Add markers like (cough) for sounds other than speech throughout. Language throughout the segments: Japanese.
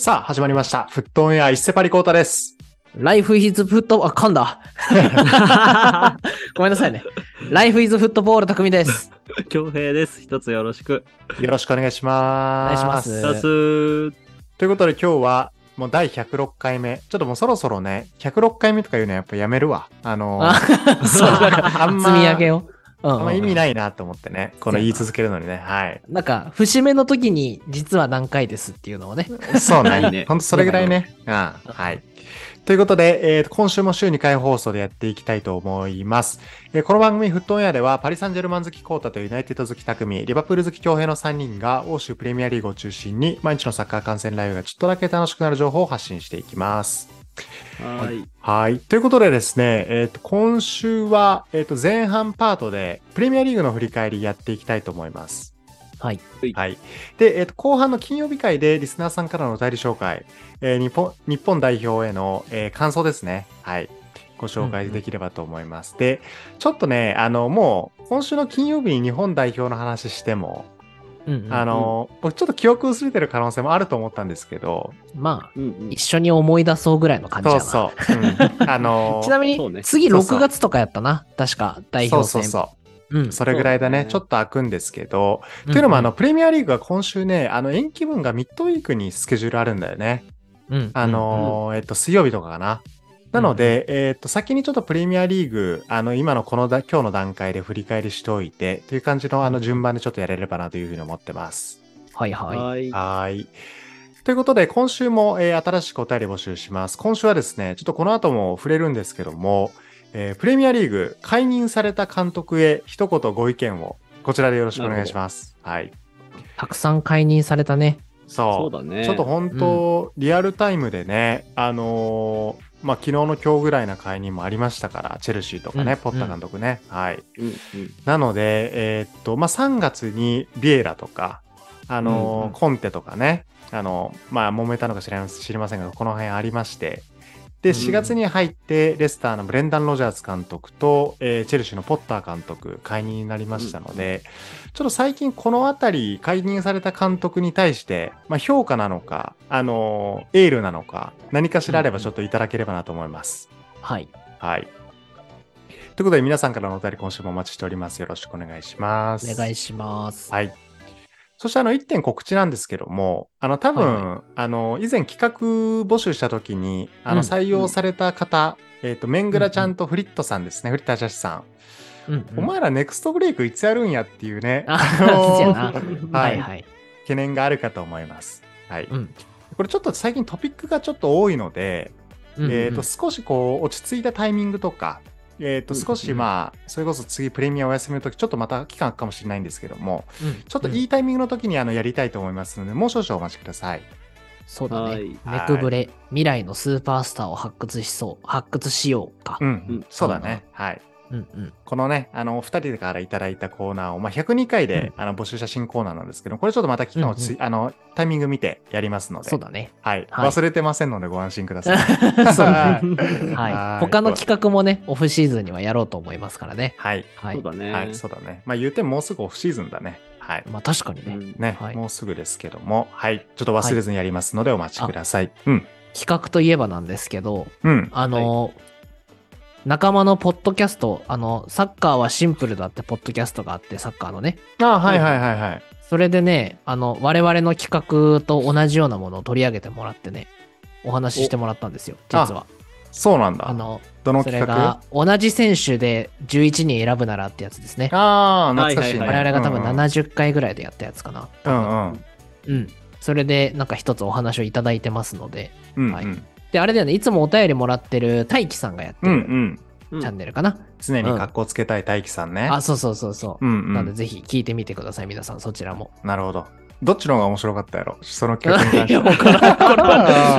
さあ、始まりました。フットオンエア、一セパリコータです。ライフイズフット、あ、噛んだ。(laughs) ごめんなさいね。ライフイズフットボール匠です。恭平です。一つよろしく。よろしくお願いしおます。願いします。ということで今日は、もう第106回目。ちょっともうそろそろね、106回目とか言うのはやっぱやめるわ。あのあー、そう、なんかあんま積み上げを。うんあんま意味い。ないなと思ってね。この言い続けるのにね。はい。なんか、節目の時に、実は何回ですっていうのをね。そうね。(laughs) いいねほんとそれぐらいね。うん。はい。ということで、えーと今週も週2回放送でやっていきたいと思います。えーこの番組フットオンエアでは、パリ・サンジェルマン好きコータとユナイテッド好き匠、リバプール好き強兵の3人が、欧州プレミアリーグを中心に、毎日のサッカー観戦ライブがちょっとだけ楽しくなる情報を発信していきます。はい。はい。ということでですね、えっ、と、今週は、えっ、と、前半パートで、プレミアリーグの振り返りやっていきたいと思います。はい。はい。で、えっ、と、後半の金曜日会でリスナーさんからのお便り紹介、えー日本、日本代表への、えー感想ですね。はい。ご紹介できればと思います。で、ちょっとね、あの、もう、今週の金曜日に日本代表の話しても、うんうんあの、僕ちょっと記憶薄れてる可能性もあると思ったんですけど、まあ、うんうん一緒に思い出そうぐらいの感じそうだな。そう。うん、(laughs) あのちなみに、次そうそう6月とかやったな。確か、代そう表戦。そうそう。うん。それぐらいだね。そうねちょっと開くんですけど、というのも、あの、プレミアリーグは今週ね、あの、延期分がミッドウィークにスケジュールあるんだよね。うん、あのーえっと、水曜日とかかな。なので、えっと、先にちょっとプレミアリーグ、あの、今のこのだ、今日の段階で振り返りしておいて、という感じの、あの、順番でちょっとやれればなというふうに思ってます。はいはい。はい。はーい。ということで、今週も、えー新しくお便り募集します。今週はですね、ちょっとこの後も触れるんですけども、えープレミアリーグ解任された監督へ一言ご意見を、こちらでよろしくお願いします。はい。たくさん解任されたね。そう。そうだね。ちょっと本当、リアルタイムでね、あのーまあ、昨日の今日ぐらいな解任もありましたから、チェルシーとかね、うんポッタ監督ね。はい。うんうん。なので、えーっと、まあ、3月にビエラとか、あのーうんうんコンテとかね、あのーまあ、揉めたのか知りませんが、この辺ありまして、で、うん4月に入って、レスターのブレンダン・ロジャーズ監督と、えーチェルシーのポッター監督、解任になりましたので、ちょっと最近このあたり、解任された監督に対して、まあ、評価なのか、あのーエールなのか、何かしらあればちょっといただければなと思います。はい。はい。ということで、皆さんからのお便り今週もお待ちしております。よろしくお願いします。お願いします。はい。そして、あの、一点告知なんですけども、あの、多分、はいあの、以前企画募集したときに、あの、うん採用された方、えっ、と、メングラちゃんとフリットさんですね、フリットアジャシさん。うんうんお前らネクストブレイクいつやるんやっていうね、あのは (laughs) はいいはい。懸念があるかと思います。はい。うん。これちょっと最近トピックがちょっと多いので、うんうんえっ、と、少しこう、落ち着いたタイミングとか、えっ、と、うん少しまあ、それこそ次プレミアお休みの時、ちょっとまた期間空くかもしれないんですけども、うんちょっといいタイミングの時にあの、やりたいと思いますので、もう少々お待ちください。そうだね。はいネクブレ、未来のスーパースターを発掘しそう。発掘しようか。うん、うんそうだね。はい。うんうん。このね、あの、お二人からいただいたコーナーを、まあ、102回で、あの募集した新コーナーなんですけど、これちょっとまた期間をつ、うんあの、タイミング見てやりますので、そうだね。はい、はい忘れてませんのでご安心ください。(laughs) そうはね。いはい。他の企画もね、オフシーズンにはやろうと思いますからね。はい。はい。そうだね。はい、そうだね。まあ、言うてももうすぐオフシーズンだね。はい。まあ確かにね。うんね、はいもうすぐですけども、はい。ちょっと忘れずにやりますのでお待ちください。うん。企画といえばなんですけど、うん。あの、仲間のポッドキャスト、あの、サッカーはシンプルだってポッドキャストがあって、サッカーのね。あはいはいはいはい。それでね、あの、我々の企画と同じようなものを取り上げてもらってね、お話ししてもらったんですよ、実は。そうなんだ。あの、そどの企画？れが、同じ選手で11人選ぶならってやつですね。ああ、懐かしいね。はいはい我々が多分うんうん70回ぐらいでやったやつかな。うんうん。うん。それで、なんか一つお話をいただいてますので。はいうんうん。で、あれだよね、いつもお便りもらってる大輝さんがやってうんうるん。うんチャンネルかな。常に格好つけたい大輝さんね。あ、そうそうそうそう。うんうん。なので、ぜひ聞いてみてください、皆さん、そちらも。なるほど。どっちの方が面白かったやろ？その企画に関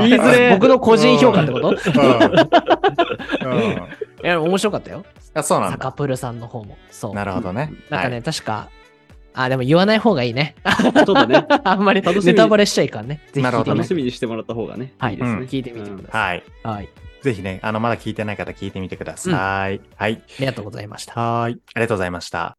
して (laughs) (laughs) 僕の個人評価ってこと？うん。うん。いや、面白かったよ。あ、そうなんだ。サカプルさんの方も。そう。なるほどね。なんかね、はい確か、あ、でも言わない方がいいね。そうだね。(laughs) あんまり楽しみネタバレしちゃいかんね。ぜひ。楽しみにしてもらった方がね。はいいですね。聞いてみてくださはい。い。はい。ぜひね、あの、まだ聞いてない方聞いてみてください。はい。ありがとうございました。はい。ありがとうございました。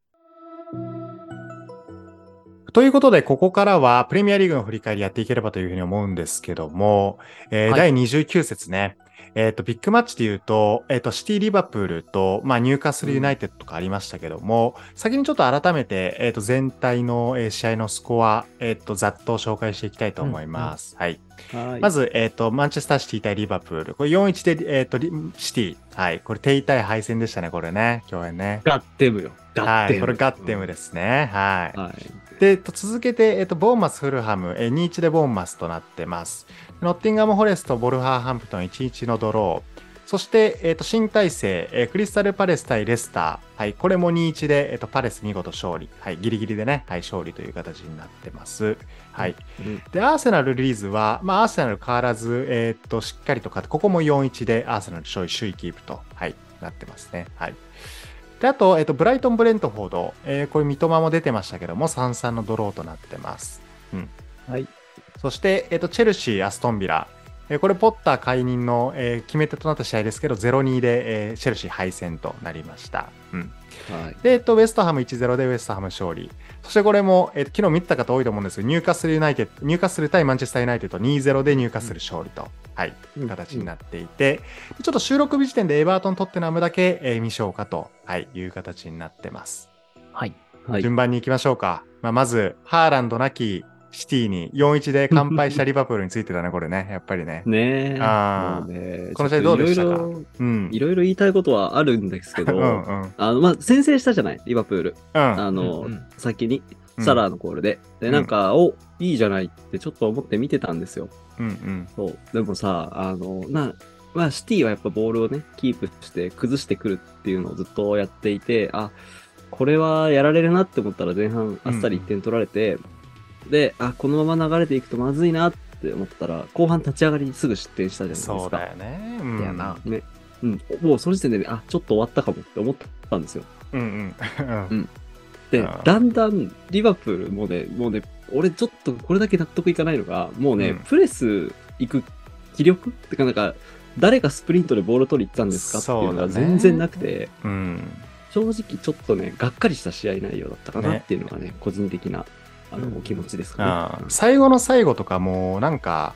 フということで、ここからはプレミアリーグの振り返りやっていければというふうに思うんですけども、えーはい第29節ね、えっ、と、ビッグマッチで言うと、えっ、と、シティ・リバプールと、まあ、ニューカッスル・ユナイテッドとかありましたけども、先にちょっと改めて、えっ、と、全体の、えー試合のスコア、えっ、と、ざっと紹介していきたいと思います。はい。はい。まず、えっ、と、マンチェスターシティ対リバプール。これ4-1で、えっ、と、リシティ。はい。これ、手痛い敗戦でしたね、これね。共演ね。ガッテムよ。ガはい。ッテム。これ、ガッテムですね。はい。はい。で、えっと続けて、えっと、ボーンマス、フルハム、えー2-1でボーンマスとなってます。ノッティンガム・フォレスト、ボルハーハンプトン1-1のドロー。そして、えっと新体制、えークリスタル・パレス対レスター。はい、これも2-1で、えっとパレス見事勝利。はい、ギリギリでね、はい、勝利という形になってます。はい。うんで、アーセナル・リーズは、まあ、アーセナル変わらず、えっと、しっかりと勝って、ここも4-1でアーセナル勝利、首位キープと、はい、なってますね。はい。で、あと、えっと、ブライトン・ブレントフォード、えーこれ、三笘も出てましたけども、3-3のドローとなってます。うん。はい。そして、えっと、チェルシー、アストンビラ。えーこれ、ポッター解任の、えー決め手となった試合ですけど、0-2で、えーチェルシー敗戦となりました。うん。はい。で、えっと、ウェストハム1-0でウェストハム勝利。そしてこれも、えっと、昨日見てた方多いと思うんですけど、ニューカッスルユナイテッド、ニューカッスル対マンチェスターユナイテッド2-0でニューカッスル勝利と、はい、うん形になっていて、ちょっと収録日時点でエバートン・トッテナムだけ、えー未消化と、はい、いう形になってます。はい。はい。順番に行きましょうか。まあ、まず、ハーランドなきシティに4-1で完敗したリバプールについてだね、これね、(laughs) やっぱりね。ねえ。あねこの試合どうでしたか？いろいろ言いたいことはあるんですけど、うんうん。あの、まあ、先制したじゃない、リバプール。うん。あの、うんうん先に、うんサラーのコールで。で、なんか、お、いいじゃないってちょっと思って見てたんですよ。うんうん。そう。でもさ、あの、な、まあ、シティはやっぱボールをね、キープして崩してくるっていうのをずっとやっていて、あ、これはやられるなって思ったら前半あっさり1点取られて、で、あ、このまま流れていくとまずいなって思ったら、後半立ち上がりにすぐ失点したじゃないですか。そうだよね。うん。だよなね。うん。もうその時点で、あ、ちょっと終わったかもって思ったんですよ。うんうん。うんでだんだんリバプールもね、もうね、俺ちょっとこれだけ納得いかないのが、もうね、うんプレス行く気力ってかなんか、誰がスプリントでボール取り行ったんですかっていうのが全然なくて、うん。正直ちょっとね、がっかりした試合内容だったかなねっていうのがね、個人的なあの、うん。お気持ちですかね。最後の最後とかもうなんか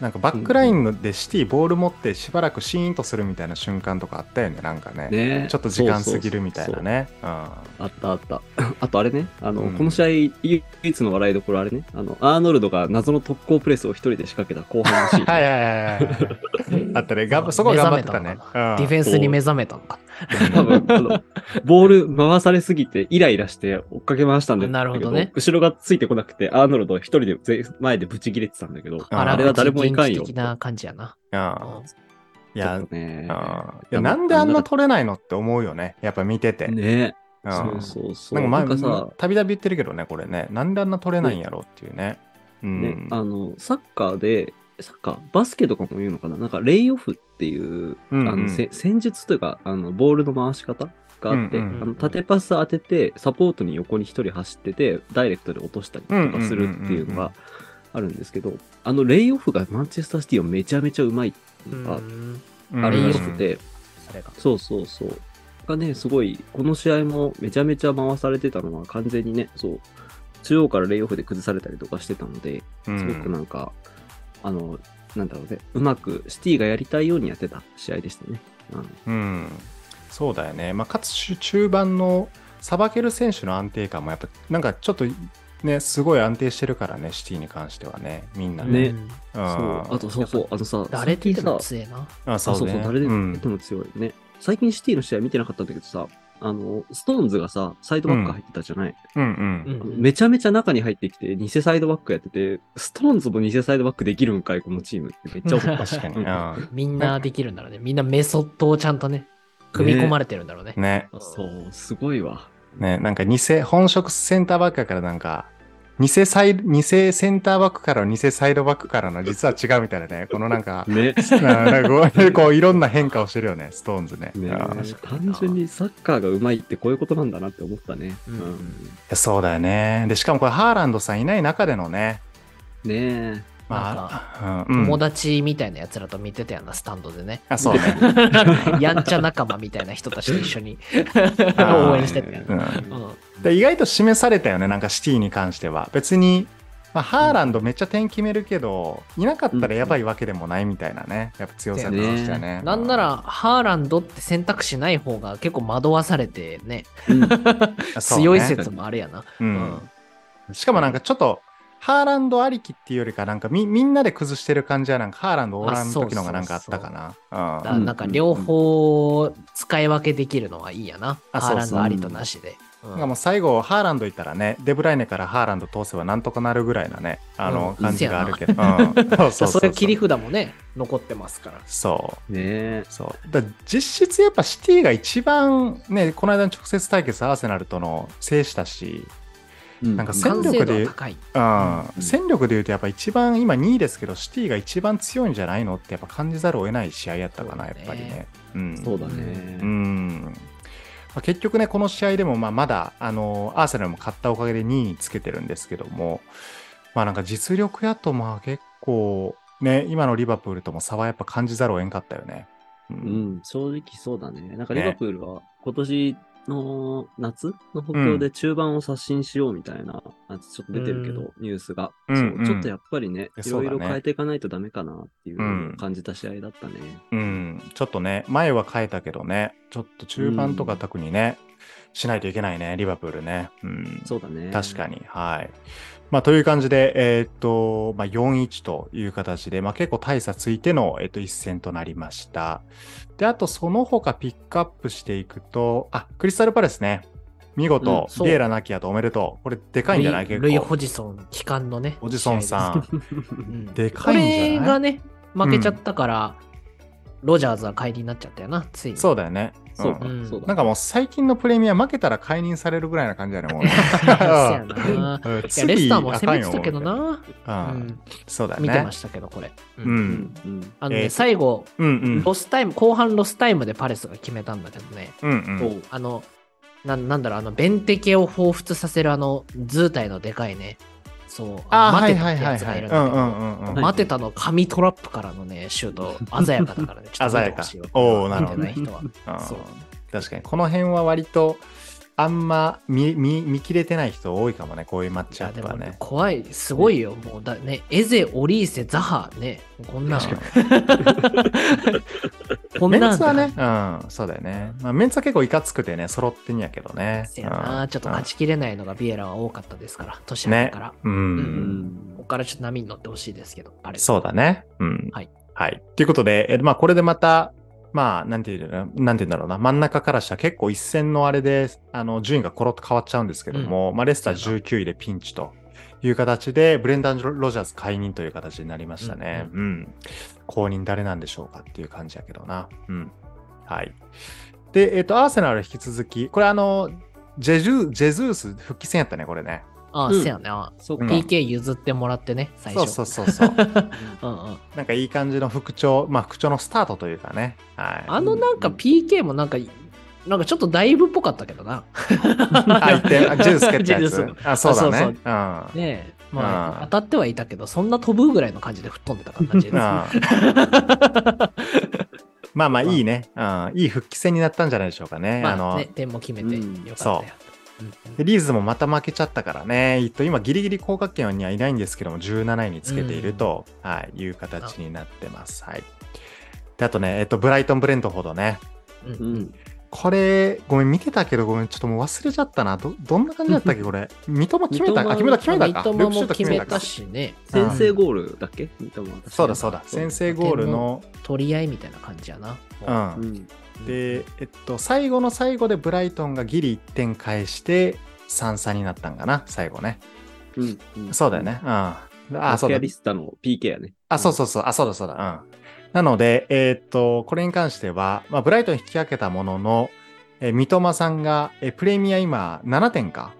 なんかバックラインでシティボール持ってしばらくシーンとするみたいな瞬間とかあったよねなんかね。ね。ちょっと時間過ぎるみたいなね。うん。あったあった。(laughs) あとあれね、あの、うん。この試合、唯一の笑いどころあれね、あの、アーノルドが謎の特攻プレスを一人で仕掛けた後半のシーン。(laughs) はいはいはいはい。あったね。がそこ頑張ってたね。うん。ディフェンスに目覚めたのか。(laughs) 多分、あの、ボール回されすぎてイライラして追っかけ回したんだけなるほどね。後ろがついてこなくて、アーノルド一人でぜ前でブチ切れてたんだけど、ああれは誰もいかんよ。的な感じやな。うんうんいやねうんいやなんであんな取れないのって思うよね。やっぱ見てて。ね。うん。そうそうそう。なんか前たびたび言ってるけどねこれね。なんであんな取れないんやろっていうね。うん。ね、あの、サッカーで、サッカー、バスケとかも言うのかな？なんか、レイオフっていう、うんうん。あのせ戦術というか、あの、ボールの回し方があって、うんうんあの縦パス当てて、サポートに横に一人走ってて、ダイレクトで落としたりとかするっていうのがあるんですけど、あの、レイオフがマンチェスターシティはめちゃめちゃうまいのがうんうん。あるらしくて、そうそうそう。がね、すごい、この試合もめちゃめちゃ回されてたのは完全にね、そう、中央からレイオフで崩されたりとかしてたので、うん。すごくなんか、あの、なんだろうね、うまくシティがやりたいようにやってた試合でしたね。うん。うん、そうだよね、まあ、かつし中盤のさばける選手の安定感もやっぱなんかちょっとねすごい安定してるからねシティに関してはね。みんなね。ね。うん。そう、あとそうそう、あのさ、誰って言っても強えな。ああそうそう、ね誰でうん。も強いね。最近シティの試合見てなかったんだけどさ、あの、ストーンズがさ、サイドバック入ってたじゃない、うんううんんあのめちゃめちゃ中に入ってきて、偽サイドバックやってて、ストーンズも偽サイドバックできるんかい、このチームってめっちゃ思った。(laughs) 確かに、ううんんみんなできるんだろうね。みんなメソッドをちゃんとね、組み込まれてるんだろうね。ねうんそう、すごいわ。ねなんか偽本職センターバックやからなんか偽サイ偽センターバックからの偽サイドバックからの実は違うみたいなねこのなんかね。な (laughs) なんかこうこういろんな変化をしてるよねストーンズね。ね単純にサッカーが上手いってこういうことなんだなって思ったね。うんうんやそうだよねでしかもこれハーランドさんいない中でのねねえ。まあ、友達みたいなやつらと見てたよな、スタンドでね。あそうね。(laughs) やんちゃ仲間みたいな人たちと一緒に応援してたよ。うんうんで意外と示されたよね、なんかシティに関しては。別に、まあ、ハーランドめっちゃ点決めるけど、いなかったらやばいわけでもないみたいなね。やっぱ強さとしてはね。なんなら、ハーランドって選択肢ない方が結構惑わされてね、うん (laughs) 強い説もあるやな。うんしかもなんかちょっと、ハーランドありきっていうよりか、なんかみみんなで崩してる感じは、なんかハーランドおらん時のがなんかあったかな。なんか両方使い分けできるのはいいやな。あハーランドありとなしで。うんなんかもう最後、ハーランドいったらね、デブライネからハーランド通せばなんとかなるぐらいなね、あの、うん感じがあるけど。うんそうそうそう (laughs) それ切り札もね、残ってますから。そう。ねえ。そう。だ実質やっぱシティが一番ね、この間の直接対決アーセナルとの制したし、うんなんか戦力で。うんうん戦力で言うとやっぱ一番今2位ですけど、シティが一番強いんじゃないのってやっぱ感じざるを得ない試合やったかな、やっぱりね。うん。そうだね。うん。まあ結局ね、この試合でもまあまだ、あの、アーセナルも勝ったおかげで2位につけてるんですけども、まあなんか実力やとまあ結構、ね、今のリバプールとも差はやっぱ感じざるを得んかったよね。う。うんん、正直そうだね。なんかねリバプールは今年の夏の補強で中盤を刷新しようみたいな、あちょっと出てるけど、うニュースが、うんそううんちょっとやっぱりね、いろいろ変えていかないとダメかなっていうのを感じた試合だったね。うん。ちょっとね、前は変えたけどね、ちょっと中盤とか特にね、しないといけないね、リバプールね。うん。そうだね。確かに。はい。まあ、という感じで、えーっと、まあ、4-1という形で、まあ、結構大差ついての、えーっと、一戦となりました。で、あと、その他ピックアップしていくと、あ、クリスタルパレスね。見事、うんエラなきやとおめでとう。これ、でかいんじゃない？結ルイルイ・ホ構。ジソン、機関のね。おじそんさん。(laughs) うんでこかいんじゃない？れがね、負けちゃったから、ロジャーズは帰りになっちゃったよな、ついに。そうだよね。そうか、うんそうだ。なんかもう最近のプレミア負けたら解任されるぐらいな感じだね、もう (laughs) レスターも攻めてたけどな。そうだね。見てましたけど、これ。ううん。うんうんあのね、えー最後、うんうん。ロスタイム、後半ロスタイムでパレスが決めたんだけどね。うんうん。そうあの、ななんだろう、あの、ベンテケを彷彿させるあの、図体のでかいね。そう、あ待てたってやつがはいい。るんだけど、待てたの紙トラップからのね、シュート、鮮やかだからね。(laughs) ちょっと鮮やかおーなるほどい人は。うんそう確かにこの辺は割とあんま見見見切れてない人多いかもねこういうマッチアップはね。怖い、すごいよ。もうだね、エゼ、オリーセ、ザハ、ね、こんなん。(laughs) こんメなんンツはね、うん、そうだよね。まあ、メンツは結構いかつくてね、揃ってんやけどね。せやな、うんちょっと勝ちきれないのがビエラは多かったですから、年明けねから。。う。うんんここからちょっと波に乗ってほしいですけど、あれ。そうだね。うん。はい。はい。ということで、えまあ、これでまた、まあ、なんていうの、なんていうんだろうな、真ん中からしたら結構一戦のあれで、あの、順位がコロッと変わっちゃうんですけども、まあ、レスター19位でピンチという形で、ブレンダン・ロジャーズ解任という形になりましたね。ううん。後任誰なんでしょうかっていう感じやけどな。うん。はい。で、えっ、と、アーセナル引き続き、これあの、ジェジュジェズース復帰戦やったね、これね。ああ、うんせやな。そうか。うん PK 譲ってもらってね、最そう初。そうそうそう。(laughs) うんうん。なんかいい感じの復調、まあ復調のスタートというかね。はい。あのなんか PK もなんか、なんかちょっとだいぶっぽかったけどな。あ、言って、あジェズス蹴ったやつ？あ、そうだね。あそううん。ねえ。まあ、うん当たってはいたけど、そんな飛ぶぐらいの感じで吹っ飛んでた感じです。うん (laughs) まあまあいいね。うん。いい復帰戦になったんじゃないでしょうかね。あのまあね、、点も決めてうんよかったよ。うんでリーズもまた負けちゃったからね、えっと、今ギリギリ降格圏にはいないんですけども、17位につけていると、はい、いう形になってます。はい。で、あとね、えっと、ブライトン・ブレントフォードね。うん。これ、ごめん、見てたけど、ごめん、ちょっともう忘れちゃったな。ど、どんな感じだったっけ、(laughs) これ？三笘決めたあ、決めた、決めたか？三笘も決めたか？しね、先制ゴールだっけ？三笘そうだ、そうだ。先制ゴールの、取り合いみたいな感じやな。うん。うん。で、えっと、最後の最後でブライトンがギリ1点返して、3差になったんかな、最後ね。うん。んそうだよ。ね。うん。あ、あ、そうだ。リスタの PK やね。あ、そうそうそう。あ、そうだそうだ。うん。なので、えーっと、これに関しては、まあ、ブライトン引き分けたものの、えー三笘さんが、えープレミア今7点か？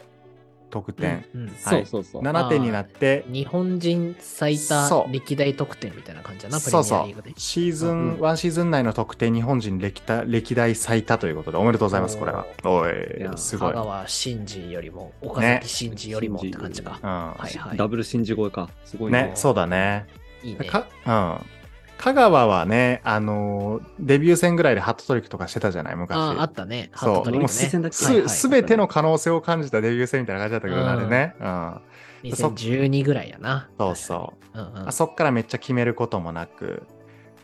得点。うんうんはいそうそうそう。7点になって、日本人最多そう歴代得点みたいな感じだな、プレそうそうミアリーグで。シーズン、うんワンシーズン内の得点日本人歴代歴代最多ということでおめでとうございます、これは。おいいや、すごい。香川真司よりも、岡ね崎真司よりもって感じか。うん。はいはい。ダブル信じ声か。すごいね。ね、そうだね。いいね。かうん。香川はね、あのーデビュー戦ぐらいでハットトリックとかしてたじゃない、昔。ああ、あったね。ハそうットトリックね。もうす、はいはいすべての可能性を感じたデビュー戦みたいな感じだったけどね、うんあれね。うん。2012ぐらいやな。そうそう。うんうんあそっからめっちゃ決めることもなく、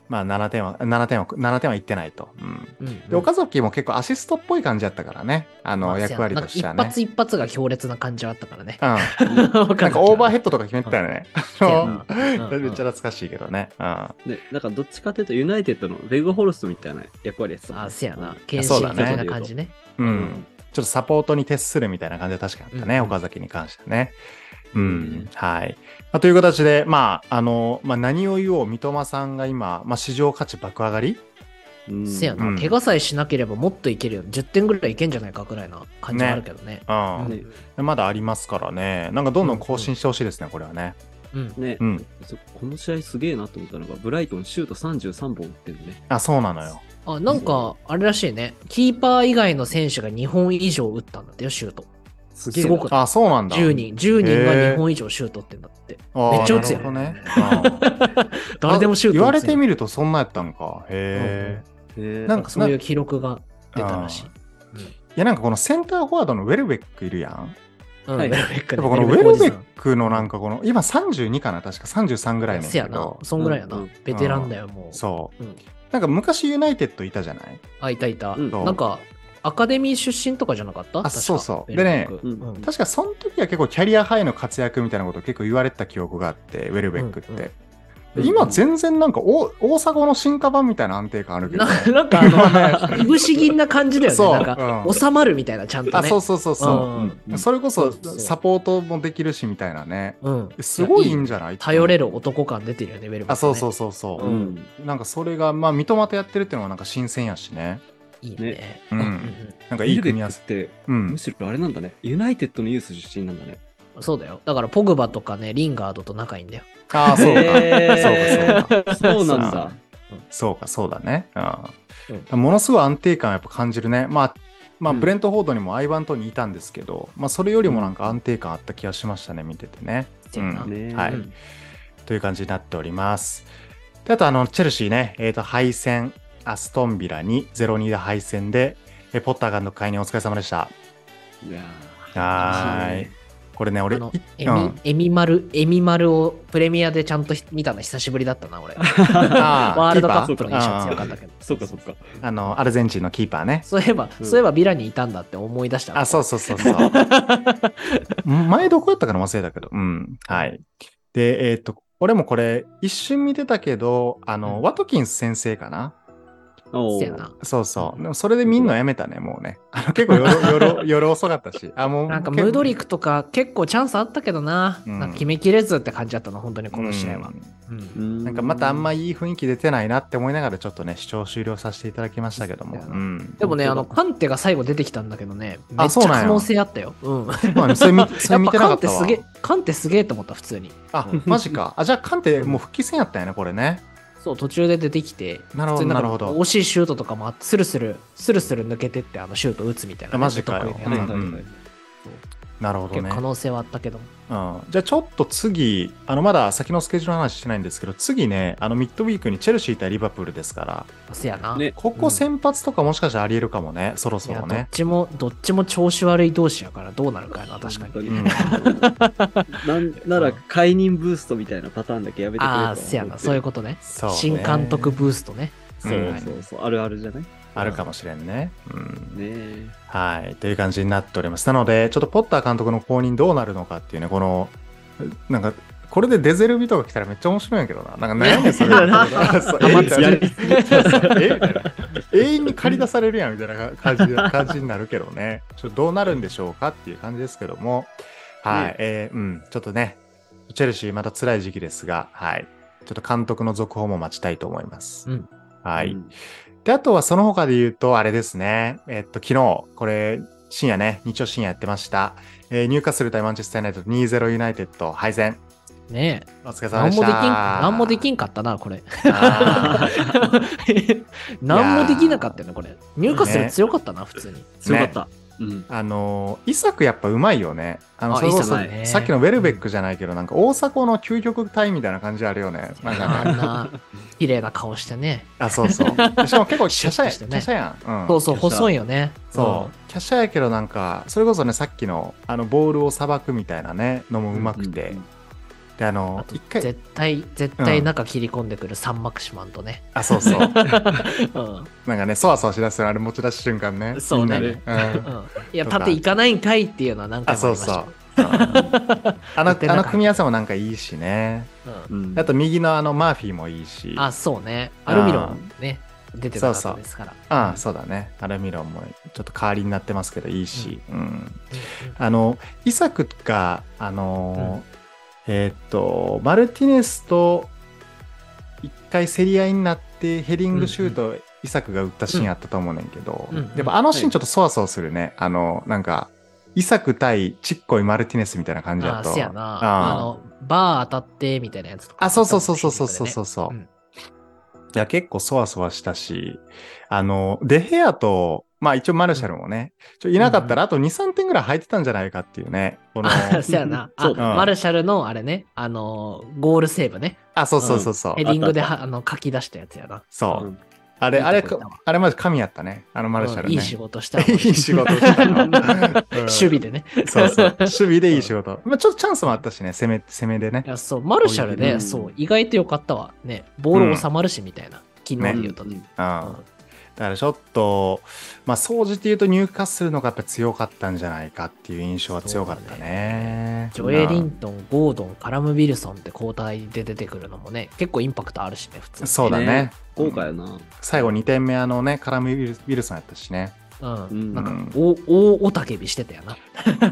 まあ7点は、7点は、7点はいってないと。うん。うんで、岡崎も結構アシストっぽい感じだったからね。あの、まあ役割としてはね。一発一発が強烈な感じはあったからね。うん。ななんかオーバーヘッドとか決めてたよね。(laughs) めっちゃ懐かしいけどね。うん。で、なんかどっちかというと、ユナイテッドのベグホルストみたいな役割やってたもんね。あ、せやな。うん献身的な感じね。うん。ちょっとサポートに徹するみたいな感じで確かにあったね、うん岡崎に関してはね。うん、はい。まあ、という形で、まあ、あの、まあ、何を言おう、三笘さんが今、まあ、市場価値爆上がり？うんせやな、うん怪我さえしなければもっといけるよ。10点ぐらいいけんじゃないかぐらいな感じはあるけどね。うん、ねまだありますからね。なんかどんどん更新してほしいですね、これはね。うん。ね、うん。そこの試合すげえなと思ったのが、ブライトンシュート33本打ってるね。あ、そうなのよ。あ、なんか、あれらしいね。キーパー以外の選手が2本以上打ったんだってよ、シュート。すげえなすごくあ、そうなんだ。10人、10人が2本以上シュートってんだって。めっちゃ打つよなるほどね。(laughs) うん誰でもシュートあ言われてみるとそんなやったんか。へえ。なんなんかそういう記録が出たらしい。いや、なんかこのセンターフォワードのウェルベックいるやん。うん、はいウェルベックねやっぱこのウェルベックのなんかこの、今32かな確か33ぐらいねんせやな。そんぐらいやなうんうん。ベテランだよ、もう。そう。うん。なんか昔ユナイテッドいたじゃない？あ、いたいた。なんか、アカデミー出身とかじゃなかった？あ確かそうそうでねうん確かその時は結構キャリアハイの活躍みたいなことを結構言われてた記憶があって、ウェルベックって。うんうんで今全然なんか大大阪の進化版みたいな安定感あるけど。な (laughs) なんかあの、(laughs) いぶし銀な感じだよね。そうなんか、うん収まるみたいな、ちゃんとあ、ね。そうそうそうそう。うんそれこそサポートもできるしみたいなね。うん。すごいいいんゃじゃない？頼れる男感出てるよね、ウェルベック、ね。あ、そうそうそうそう。うん。なんかそれが、まあ、三笘とやってるっていうのはなんか新鮮やしね。いいよね。うんうんなんかいい組み合わせ。って、うんむ。しろあれなんだね。ユナイテッドのユース出身なんだね。うんそうだよ。だから、ポグバとかね、リンガードと仲いいんだよ。ああ、そうか。そうか、そうか。そうなんだ。そうか、そうだね。ううん。ものすごい安定感やっぱ感じるね。まあ、まあ、うんブレントフォードにもアイバントにいたんですけど、まあ、それよりもなんか安定感あった気がしましたね、見ててね。うんねはいうんという感じになっております。であと、あの、チェルシーね、えっ、と、敗戦、アストンビラに0-2で敗戦で、えポッター監督会にお疲れ様でした。いやはーい。これね、俺、エミうん、エミマル、エミマルをプレミアでちゃんと見たの久しぶりだったな、俺。(laughs) あ (laughs) ワールドカッキプの印象強かったけど。そうかそうか。あの、アルゼンチンのキーパーね。そういえば、うんそういえばビラにいたんだって思い出したわ。あ、そうそうそうそう。(laughs) 前どこやったかな忘れたけど。うん。はい。で、えっ、と、俺もこれ、一瞬見てたけど、あの、うんワトキンス先生かなおーせやな。そうそう。でもそれで見んのやめたね、もうね。あ (laughs) の結構夜、夜、夜遅かったし。あ、もう。なんかムードリクとか結構チャンスあったけどな。うんなんか決めきれずって感じだったの、本当にこの試合は。うんうんなんかまたあんまいい雰囲気出てないなって思いながらちょっとね、視聴終了させていただきましたけども。そうん。でもね、あの、カンテが最後出てきたんだけどね、めっちあそうなんやゃ可能性あったよ。うん。まあね、それ見、(laughs) それ見てなかったわンテすげえ、カンテすげえと思った、普通に。あ、マジか。あ、じゃあカンテもう復帰戦やったんやね、これね。そう、途中で出てきて、なるほどなるほど。惜しいシュートとかもあって、スルスル、スルスル抜けてって、あのシュート打つみたいなね、あマジかよなるほどね可。能性はあったけども。うん、じゃあちょっと次、あのまだ先のスケジュールの話してないんですけど、次ね、あのミッドウィークにチェルシー対リバプールですから、せやな。ねここ先発とかもしかしたらありえるかもね、そろいや、そろね。どっちも、どっちも調子悪い同士やから、どうなるかやな、確かに。うん (laughs) なんなら解任ブーストみたいなパターンだけやめてくれとああ、せやな、そういうことね。そうね新監督ブーストね。そうそうそう、あるあるじゃない？あるかもしれんね。うんねえ。はい。という感じになっております。なので、ちょっとポッター監督の後任どうなるのかっていうね、この、なんか、これでデゼルビとか来たらめっちゃ面白いんやけどな。なんか悩んでそれ。永遠に借り出されるやんみたいな感じ感じになるけどね。ちょっとどうなるんでしょうかっていう感じですけども。はい。ねえーうん。ちょっとね、チェルシーまた辛い時期ですが、はい。ちょっと監督の続報も待ちたいと思います。うんはい。うんで、あとはその他で言うと、あれですね。えっと、昨日、これ、深夜ね、日曜深夜やってました。えー、ニューカッスル対マンチェスターユナイテッド2-0ユナイテッド敗戦。ねえ。お疲れ様でした。何もできん、何もできんかったな、これ。あ (laughs) 何もできなかったよね、これ。入荷するね強かったな、普通に。強かった。うん。ーあのー、イサクやっぱうまいよね。あの、あそれこそさっきのウェルベックじゃないけど、なんか大阪の究極体みたいな感じあるよね。なんか (laughs) 綺麗な顔してね。あ、そうそう。(laughs) しかも結構、華奢や、してね華奢やん。うん。そうそう、細いよね。そう。華奢やけどなんか、それこそね、さっきの、あの、ボールをさばくみたいなね、のもうまくて。うんで、あうん。あと、の一回、絶対、絶対中切り込んでくるサンマクシマンとね。あ、そうそう。(laughs) うん。なんかね、そわそわしだすよあれ持ち出す瞬間ね。そうなでうんうんいや、縦行かないんかいっていうのは何回あ、もありましたそうそう。うんあの、あの組み合わせもなんかいいしね。うんうんあと右のあのマーフィーもいいし。あ、そうね。アルミロンね、出てなかったですから。あそうだね。アルミロンもちょっと代わりになってますけどいいし。うん。うんあの、イサクが、あのーえーっと、マルティネスと一回競り合いになってヘディングシュート、イサクが打ったシーンあったと思うねんけど、うんうんやっぱあのシーンちょっとそわそわするね。あの、なんか、イサク対ちっこいマルティネスみたいな感じだあ、と。せやな。ああの、バー当たってみたいなやつとか。あ、そうそうそうそうそうそうそう。うんいや、結構そわそわしたし、あの、デヘアと、まあ一応マルシャルもね、ちょいなかったらあと2、3点ぐらい入ってたんじゃないかっていうね。この、あ、せやな。あ、そうだねマルシャルのあれね、あの、ゴールセーブね。あ、そうそうそうそう。ヘディングであの書き出したやつやな。そう。うんあれ、あれあれマジ神やったね。あのマルシャルね。うんいい仕事したわ。いい仕事したの。(laughs) うん守備でね。そうそう。(laughs) 守備でいい仕事。まあちょっとチャンスもあったしね、攻め、攻めでねい。や、そう、マルシャルね、うんそう、意外と良かったわ。ね、ボール収まるしみたいな。昨日で言うとね。うん。だからちょっと、まあ、総じて言うと入荷するのがやっぱ強かったんじゃないかっていう印象は強かったね。ジョエリントン、ゴードン、カラム・ウィルソンって交代で出てくるのもね、結構インパクトあるしね、普通に。そうだねね。豪華やな。最後2点目、あのね、カラム・ウィルウィルソンやったしね。うん。うんなんかうん、大、大おたけびしてたよ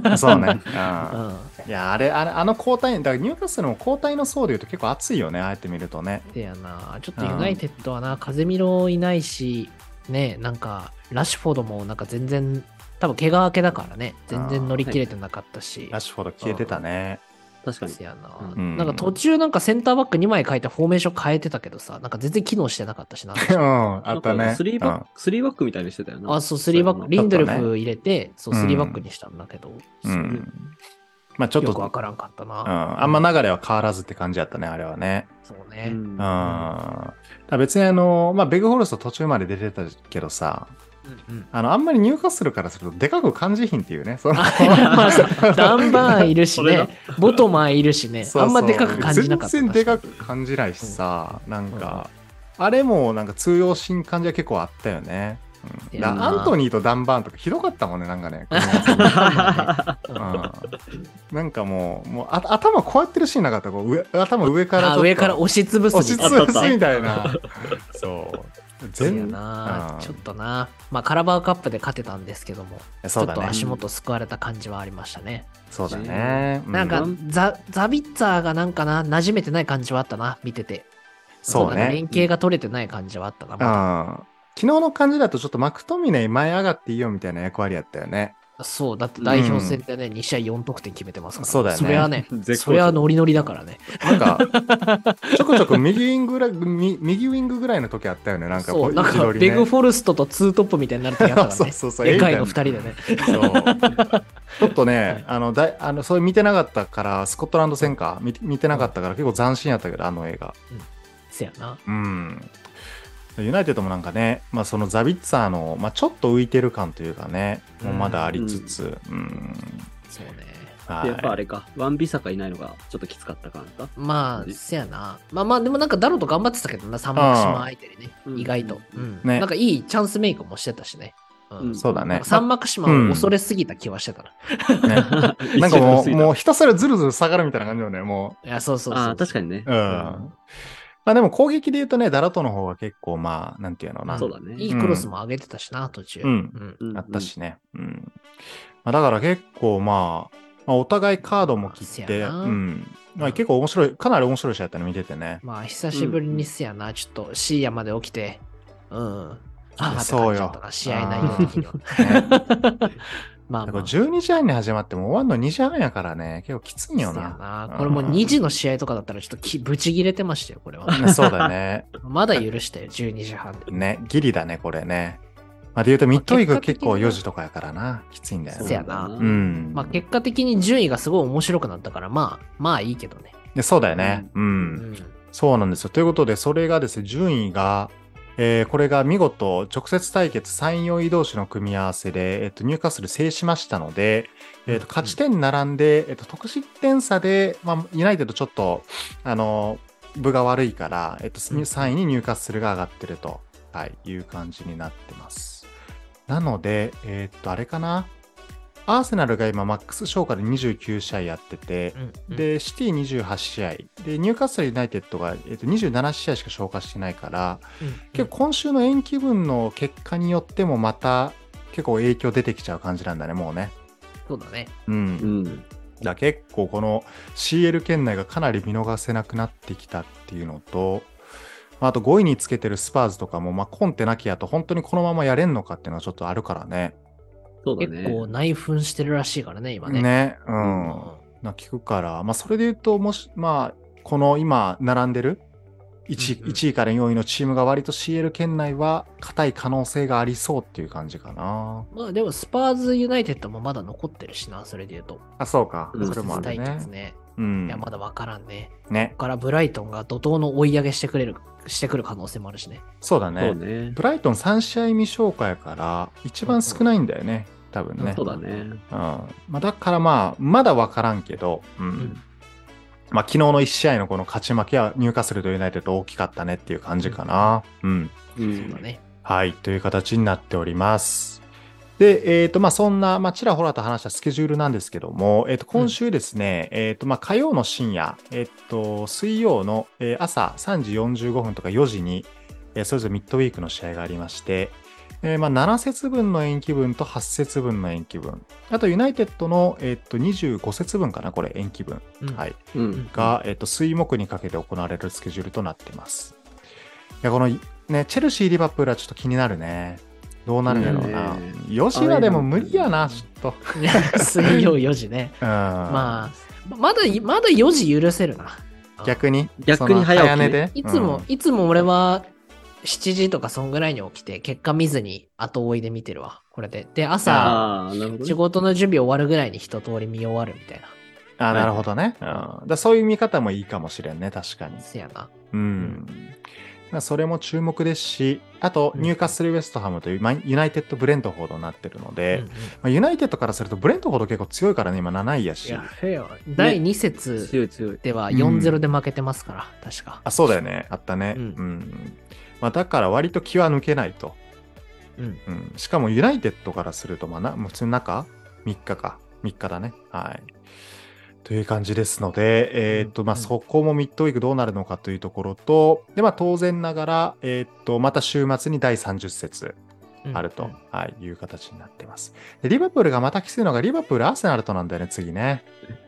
な。そうね。う (laughs) うんん。いや、あれ、あれ、あの交代、だから入荷するのも交代の層で言うと結構熱いよね、あえて見るとね。でやな、ちょっとユナイテッドはな、風見ろいないし、ね、なんか、ラッシュフォードもなんか全然、多分怪我明けだからね、全然乗り切れてなかったし。ラッシュフォード消えてたね。確かに。せやな、うんなんか途中なんかセンターバック2枚変えてフォーメーション変えてたけどさ、なんか全然機能してなかったしな。(laughs) うん、あったね。スリーバック、スリーバックみたいにしてたよな。あ、そう、スリーバック、リンドルフ入れて、そう、うんスリーバックにしたんだけど、うん。まあちょっと、よくわからんかったうん、な。あんま流れは変わらずって感じやったね、あれはね。そうね。うんう別にあの、まあベグホルスト途中まで出てたけどさ、うんうんあの、あんまり入荷するからするとでかく感じひんっていうね。そのダンバーンいるしね、(laughs) ボトマーいるしね、そうそうあんまでかく感じなかった。全然でかく感じないしさ、なんか、あれもなんか通用しん感じは結構あったよね。うん、アントニーとダンバーンとかひどかったもんね、なんかね。(laughs) うんなんかもう、もうあ頭こうやってるシーンなかった？こう上頭上から上から押しつぶす押しみたいな。つぶすみたいな。(laughs) そう。全なうんちょっとな。まあ、カラバーカップで勝てたんですけども、そうだねちょっと。足元救われた感じはありましたね。そうだね。うなんかうん、ザ、ザビッツァーがなんかな、馴染めてない感じはあったな、見てて。そうね。連携が取れてない感じはあったな。うまん。昨日の感じだとちょっとマクトミネ前上がっていいよみたいな役割やったよね。だそう、だって代表戦でね、2試合4得点決めてますから。そうだよねそれはね、(laughs) 絶それはノリノリだからね。なんか、(laughs) ちょこちょこ右ウィングぐらい、み右ウィングぐらいの時あったよね。なんかそう、なんか、ベグフォルストとツートップみたいになる時あったからね。(laughs) そうそうそうでかいのえ2人でね。そう。ちょっとね、はいあの、だいあの、それ見てなかったから、スコットランド戦か、見見てなかったから結構斬新やったけど、あの映画。せやな。うん。ユナイテッドもなんかね、まあそのザビッツァーの、まあちょっと浮いてる感というかね、もうまだありつつ、うん。そうね。はいやっぱあれか、ワンビサカいないのがちょっときつかった感か。まあ、せやな。まあまあ、でもなんかダロと頑張ってたけどな、三幕島相手にね。うん意外と。うん。ねなんかいいチャンスメイクもしてたしね。ううんん。そうだね。三幕島を恐れすぎた気はしてたな。ね (laughs) なんかもう、もうひたすらずるずる下がるみたいな感じよね、もいや、そうそうそう。ああ、確かにね。う。うん。まあでも攻撃で言うとね、ダラトの方が結構まあ、なんていうのな。そうだね。いいクロスも上げてたしな、途中。うんうん。うんあったしね。うん。まあ、だから結構まあ、まあ、お互いカードも切って、うん。まあ、結構面白い、かなり面白い試合やったね、見ててね。まあ、久しぶりにせやな、ちょっと深夜まで起きて、うん。ああ、そうよ試合内容的には。(laughs) まあまあ。12時半に始まっても終わんの2時半やからね、結構きついんよな。なこれも2時の試合とかだったらちょっときブチ切れてましたよ、これは。う (laughs) んそうだね。まだ許したよ、12時半で。ね、ギリだね、これね。まあ、で言うとミッドウィーク結構結果的には4時とかやからな。きついんだよね。せやなうん。まあ結果的に順位がすごい面白くなったから、まあ、まあいいけどね。でそうだよね。う。うんん。そうなんですよ。ということで、それがですね、順位が、えーこれが見事、直接対決3、4位同士の組み合わせで、えっと、ニューカッスル制しましたので、えっと、勝ち点並んで、えっと、得失点差で、まあ、ユナイテッドちょっと、あの、部が悪いから、えっと、うん3位にニューカッスルが上がってると、はい、いう感じになってます。なので、えっと、あれかな？アーセナルが今、マックス消化で29試合やってて、うんうん、で、シティ28試合、で、ニューカッスルユナイテッドが、えっと、27試合しか消化してないから、うん結構今週の延期分の結果によってもまた結構影響出てきちゃう感じなんだね、もうね。そうだね。うん。うん。だ結構この CL 圏内がかなり見逃せなくなってきたっていうのと、まああと5位につけてるスパーズとかも、まあ、コンテなきやと本当にこのままやれんのかっていうのはちょっとあるからね。そうだ結構ね。内紛してるらしいからね、今ね。ね。う。うんな聞くから、まあそれで言うと、もし、まあ、この今並んでる 1, うんうん1位から4位のチームが割と CL 圏内は硬い可能性がありそうっていう感じかな。まあでも、スパーズユナイテッドもまだ残ってるしな、それで言うと。あ、そうか。うんそれもある対ね決。ね。うんいや、。まだわからんね。ねこ。こからブライトンが怒涛の追い上げしてくれる、してくる可能性もあるしね。そうだそうね。ね。ブライトン3試合未消化やから、一番少ないんだよね。多分ね。そうだね。うん。まあ、だからまあ、まだわからんけど、うん。んまあ、昨日の1試合のこの勝ち負けはニューカッスルとユナイテッド大きかったねっていう感じかな。うん。うんそうだね。はい、という形になっております。で、えっ、と、まあ、そんな、まあ、ちらほらと話したスケジュールなんですけども、えっ、と、今週ですね、えっ、と、まあ、火曜の深夜、えっ、と、水曜の、えー朝3時45分とか4時に、えーそれぞれミッドウィークの試合がありまして、えーまあ、7節分の延期分と8節分の延期分、あと、ユナイテッドの、えっ、と、25節分かな、これ、延期分。うんはい。うん。が、えっと、水木にかけて行われるスケジュールとなっています。いや、この、ね、チェルシー、リバプールはちょっと気になるね。どうなるんやろうなね。吉田でも無理やな、ちょっと。水曜4時ね。うん。まあ、まだ、まだ4時許せるな。逆に？逆に早寝で？いつも、うんいつも俺は7時とかそんぐらいに起きて、結果見ずに後追いで見てるわ。これで。で、朝。仕事の準備終わるぐらいに一通り見終わるみたいな。あなるほどね。うん、だそういう見方もいいかもしれんね、確かに。せやな。うん。まあそれも注目ですし、あと、うんニューカッスル・ウェストハムという、まあユナイテッド・ブレントフォードになってるので、うんうんまあ、ユナイテッドからすると、ブレントフォード結構強いからね、今7位やし。第2節強い強い。ではうん4-0で負けてますから、確か。あ、そうだよね。あったね。ううんん。まあ、だから割と気は抜けないと。うん。うん。しかもユナイテッドからすると、まあな、もう普通に中 ?3 日か。3日だね。はい。という感じですので、えーっと、まあ、うんそこもミッドウィークどうなるのかというところと、で、まあ、当然ながら、えーっと、また週末に第30節あると、うんはい、いう形になってます。で、リバプールがまたきついのが、リバプール、アーセナルとなんだよね、次ね。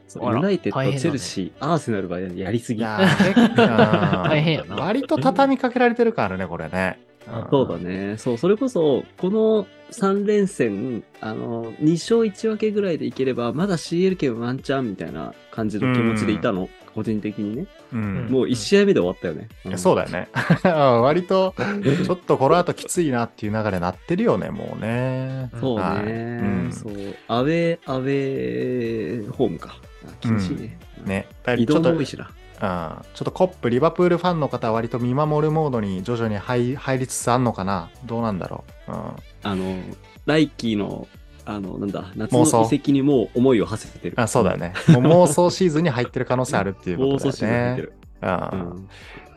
そうユナイテッド、チェルシー、アーセナルはやりすぎ。いやー、結構大変やな割と畳みかけられてるからね、これね。んそうだね。そう、それこそ、この3連戦、あの、2勝1分けぐらいでいければ、まだ CL 圏ワンチャンみたいな感じの気持ちでいたの、個人的にね。うん。もう1試合目で終わったよね。いやそうだよね。(laughs) 割と、(laughs) ちょっとこの後きついなっていう流れになってるよね、もうね。そうはいね、うんそう。アウェー、アウェーホームか。あ厳しいね。ね。だい移ぶちょっと、うん、動も多いしな。ちょっとコップ、リバプールファンの方は割と見守るモードに徐々に入入りつつあんのかな？どうなんだろう？うん。あの、ライキーの、あの、なんだ、夏の移籍にもう思いを馳せてる。あそうだよね。もう妄想シーズンに入ってる可能性あるっていう妄こと (laughs) 想シーズン入ってだよね。る。うんうん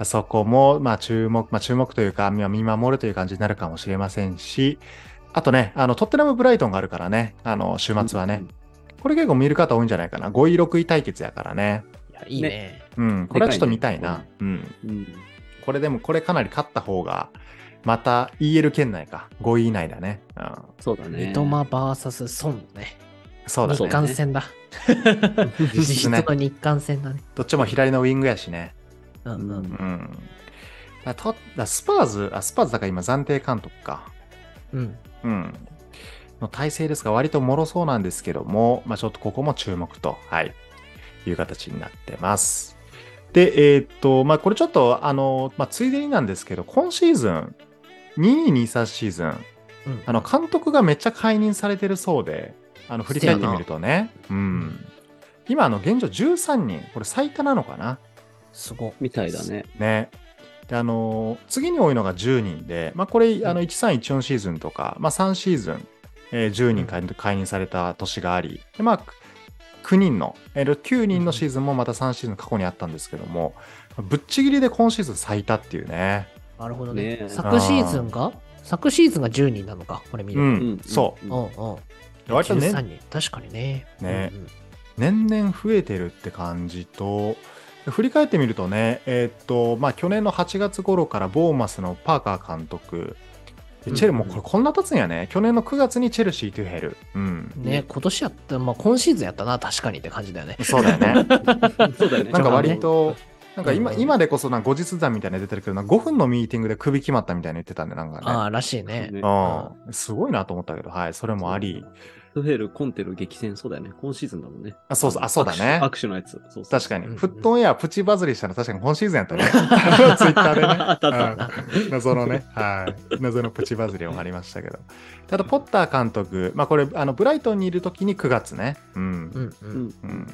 そこも、まあ、注目、まあ、注目というか、まあ見守るという感じになるかもしれませんし、あとね、あの、トッテナム・ブライトンがあるからね、あの、週末はね。これ結構見る方多いんじゃないかな。5位、6位対決やからね。いや、いいね。うん、これはちょっと見たいでかな。うん。うん。これでも、これかなり勝った方が、また EL 圏内か。5位以内だね。うん。そうだね。三笘 VS 孫ね。日そうだね。韓戦だ。(laughs) 実質の日韓戦だね。どっちも左のウィングやしね。うんうん。うん。だとだスパーズ、あ、スパーズだから今暫定監督か。うん。うん。の体制ですが、割と脆そうなんですけども、まあちょっとここも注目と、はい、いう形になってます。で、えーっと、まあこれちょっと、あの、まあついでになんですけど、今シーズン、2223シーズン、うんあの、監督がめっちゃ解任されてるそうで、あの、振り返ってみるとね、うん。今、あの、現状13人、これ最多なのかな？すごい。みたいだね。ね。で、あのー次に多いのが10人で、まあ、これ、あの、1314シーズンとか、まあ、3シーズン、えー10人解解任された年があり、で、まあ、9人の、えー9人のシーズンもまた3シーズン過去にあったんですけども、ぶっちぎりで今シーズン最多っていうね。なるほどね。ねえ昨シーズンが？昨シーズンが10人なのか、これ見ると。うん、うんそう。うんうんうん。割とね13人。確かにね。ねうんうん年々増えてるって感じと、振り返ってみるとね、えーっと、まあ、去年の8月頃からボーマスのパーカー監督、でチェル、うんもうこれこんな経つんやね。去年の9月にチェルシー・トゥヘル。うん。ね、今年やった、まあ今シーズンやったな、確かにって感じだよね。そうだよね。そうだよね。なんか割と、なんか今,、うん今でこそな後日談みたいなの出てるけどな、5分のミーティングで首決まったみたいに言ってたんで、なんかね。ああ、らしいね。ねうん、すごいなと思ったけど、はい、それもあり。トヘル、コンテル激戦、そうだよね。今シーズンだもんね。あそうそうあそうだね握手握手のやつ。そうそう確かに、うんフットオンエアプチバズりしたの確かに今シーズンやったね。(laughs) ツイッターでね。(laughs) あったあったうん謎のね、はい。謎のプチバズりもありましたけど。あと、ポッター監督、まあこれ、あの、ブライトンにいる時に9月ね。うん。うんう。うんん。うん。であ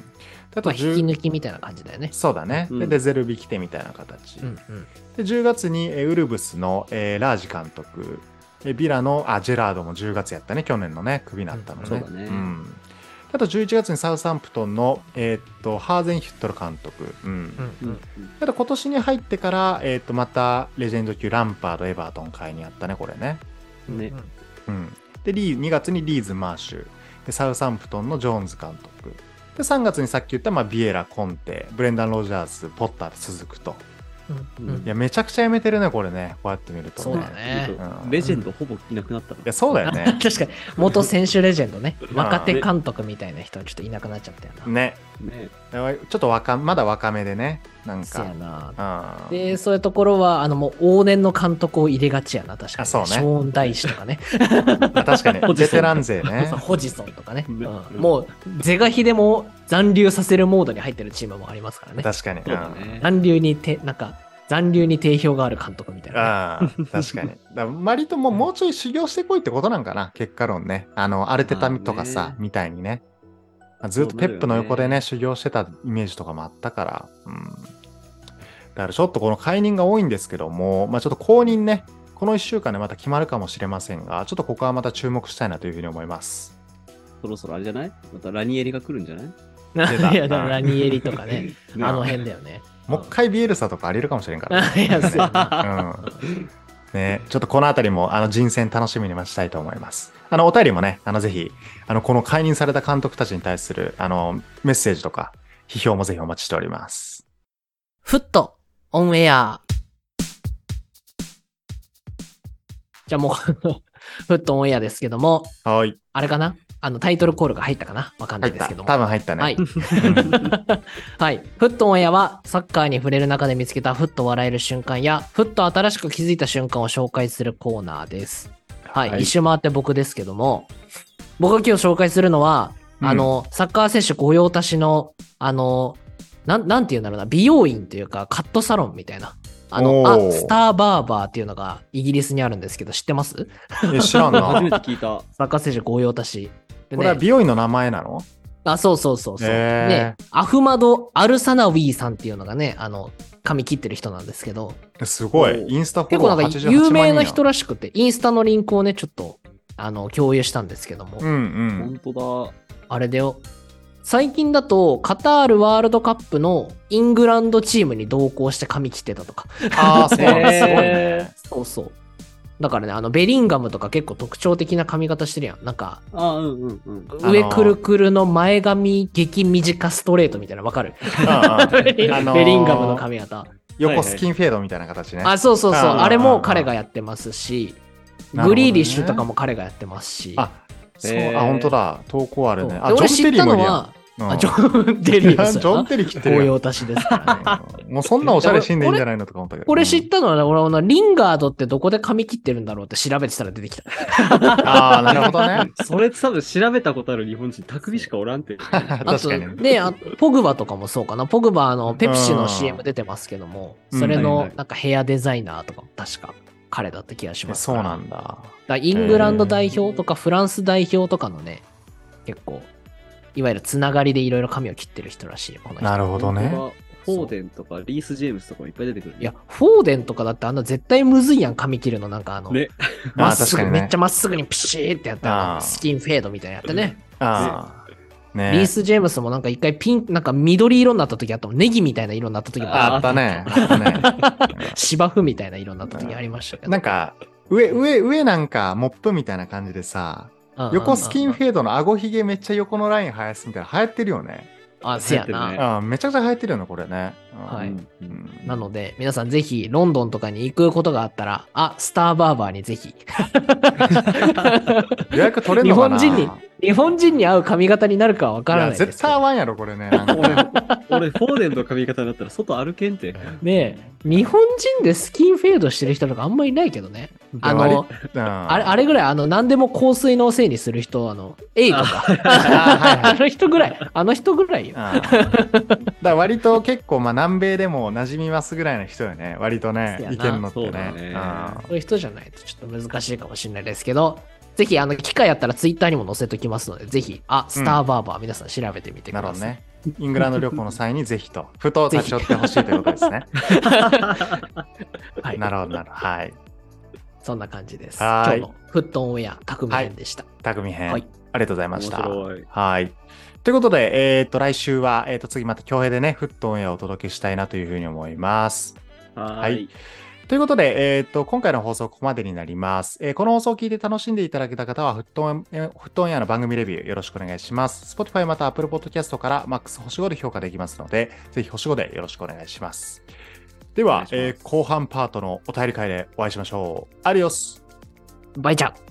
まあ、と10、引き抜きみたいな感じだよね。そうだね。で、うんデゼルビ来てみたいな形。うんうん。で、10月に、えーウルブスの、えーラージ監督。えービラの、あ、ジェラードも10月やったね。去年のね、クビになったのね。そうだねん。あと11月にサウサンプトンの、えーっと、ハーゼンヒュットル監督。うん。うん。あと今年に入ってから、えーっと、またレジェンド級ランパード、エバートン買いにあったね、これね。うん。ねうん。で、リー2月にリーズ・マーシュ。で、サウサンプトンのジョーンズ監督。で、3月にさっき言った、まあ、ビエラ、コンテ、ブレンダン・ロジャース、ポッターで続くと。いや、めちゃくちゃやめてるね、これね。こうやって見ると、ね。そうだねうんレジェンドほぼいなくなったのいや、そうだよね。(laughs) 確かに、元選手レジェンドね。(laughs) ん若手監督みたいな人はちょっといなくなっちゃったよな。ね。ね。ちょっと若、まだ若めでね。なんそうやか。な。うん。で、そういうところは、あの、もう往年の監督を入れがちやな、確かに、あそうねショーン・ダイシとかね。まあ確かに、(laughs) ベテラン勢ね。(laughs) ホジソンとかね。ねうんもう、是が非でも残留させるモードに入ってるチームもありますからね。確かに。そうだね。残留にて、なんか、残留に定評がある監督みたいなね、ああ、確かに。(laughs) だ割ともうもうちょい修行してこいってことなんかな、結果論ね。あの、アルテタとかまあさ、ねみたいにね。まあずっとペップの横でね、ね修行してたイメージとかもあったから。うん。だからちょっとこの解任が多いんですけども、まあちょっと後任ね、この1週間でまた決まるかもしれませんが、ちょっとここはまた注目したいなというふうに思います。そろそろあれじゃない？またラニエリが来るんじゃない？(laughs) いや、ラニエリとかね、(laughs) ねあの辺だよね。もう一回ビエルサとかありえるかもしれんから、ね。(laughs) いや、そうやな。うん。ね、ちょっとこのあたりも、あの、人選楽しみに待ちたいと思います。あの、お便りもね、あの、ぜひ、あの、この解任された監督たちに対する、あの、メッセージとか、批評もぜひお待ちしております。フット、オンエア。じゃあもう、フットオンエアですけども、はい。あれかな？あの、タイトルコールが入ったかな？わかんな入った。いですけども。多分入ったね。はい。(laughs) はい。フットオンエアは、サッカーに触れる中で見つけたフッと笑える瞬間や、フッと新しく気づいた瞬間を紹介するコーナーです。はい。はい一周回って僕ですけども、僕が今日紹介するのは、うんあの、サッカー選手御用達の、あの、なん、なんて言うんだろうな、美容院というか、カットサロンみたいな。あの、あ、スターバーバーっていうのがイギリスにあるんですけど、知ってます？え、知らん (laughs) 初めな。て聞いた。サッカー選手御用達。でこれは美容院の名前なの？あ、そうそうそうそう。ね、アフマド・アルサナウィーさんっていうのがね、あの、髪切ってる人なんですけど、すごい。インスタフォロワー結構なんか88有名な万人らしくて、インスタのリンクをね、ちょっと、あの、共有したんですけども、うんうん。本当あれだよ。最近だと、カタールワールドカップのイングランドチームに同行して髪切ってたとか。ああ、(laughs) そうなんすごいね。そうそう。だからね、あの、ベリンガムとか結構特徴的な髪型してるやん。なんか、だ。あ、うんうんうん。上くるくるの前髪激短ストレートみたいなのわかる、あ (laughs) のーベリンガムの髪型。横スキンフェードみたいな形ね。あ、そうそうそう。あれも彼がやってますし、グリーリッシュとかも彼がやってますし。あ、そう、あ、本当だ。投稿あるね。あ、そうで俺知ったのは、うんあジョン・デリージョン・テリー切っ (laughs) てるですからね。うんもうそんなおしゃれしんでいいんじゃないのとか思ったけど。これ知ったのはね、俺はあのリンガードってどこで髪切ってるんだろうって調べてたら出てきた。ああ、なるほどね。(laughs) それ多分調べたことある日本人、匠しかおらんって。あ (laughs) と確かにね。ねあポグバとかもそうかな。ポグバあの、ペプシのうん CM 出てますけども、うんそれのなんかヘアデザイナーとかも確か彼だった気がしますそう。なんだ。だイングランド代表とかフランス代表とかのね、結構、いわゆるつながりでいろいろ髪を切ってる人らしいよ、この人。なるほどね。フォーデンとかリース・ジェームスとかもいっぱい出てくるね。いや、フォーデンとかだってあんな絶対むずいやん、髪切るの。なんかあの、ね。まっすぐ、ねめっちゃまっすぐにピシーってやって、ああーのスキンフェードみたいなやってね。ああ。ねリース・ジェームスもなんか一回ピン、なんか緑色になった時あったもん。ネギみたいな色になった時もああったね。あったね。(laughs) 芝生みたいな色になった時ありましたけど。なんか、上、上、上なんかモップみたいな感じでさ、横スキンフェードの顎ひげめっちゃ横のライン生やすみたいな流行ってるよね。あ、せや流行ってるねな。あめちゃくちゃ流行ってるよね、これね。うんはいうんうんなので、皆さんぜひ、ロンドンとかに行くことがあったら、あ、スターバーバーにぜひ。(laughs) 予約取れんのかな？日本人に日本人に合う髪型になるかはわからないいや、ですけど。絶対合わんやろ、これね。なんか俺、俺、フォーデンの髪型だったら外歩けんて。ねえ、日本人でスキンフェードしてる人とかあんまりいないけどね。あ割の、うんあれ、あれぐらい、あの、何でも香水のせいにする人、あの、A とか、あ (laughs) の人ぐらい、あの人ぐらいよ。うんだから割と結構まあ南米でも馴染みますぐらいの人よね割とねいけんのってそうだねねそういう人じゃないとちょっと難しいかもしれないですけど、ぜひ、あの、機会あったらツイッターにも載せときますので、ぜひ、あ、スターバーバー、皆さん調べてみてください。なるほどね。(laughs) イングランド旅行の際にぜひとふと立ち寄ってほしいということですね。(laughs) はい。なるほどなるほど。はい。そんな感じです。はーい。今日のフットオンウェア、匠編でした。匠編、はい。ありがとうございました。面白い。はい。ということで、えっ、と、来週は、えっ、と、次また強兵でね、フットオンエアをお届けしたいなというふうに思います。ははいい。ということで、えっ、と、今回の放送はここまでになります。えーこの放送を聞いて楽しんでいただけた方は、フットオン、えーフットオンエアの番組レビューよろしくお願いします。Spotify また Apple Podcast から MAX 星5で評価できますので、ぜひ星5でよろしくお願いします。ではえー後半パートのお便り会でお会いしましょう。アディオスバイチャ。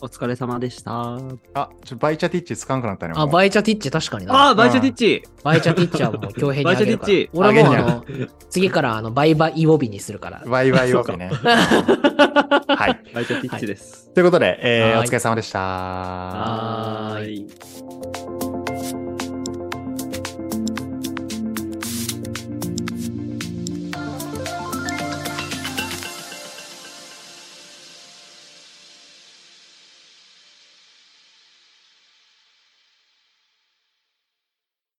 お疲れ様でした。あ、ちょバイチャティッチつかんくなったね。もあ、うバイチャティッチ確かにな。ああ、バイチャティッチバイチャティッチはもう強兵にあげるから。バイチャティッチ俺も次からあの、バイバイイオビにするから。バイバイオフね。(laughs) はい。バイチャティッチです。ということで、えーはいお疲れ様でした。はい。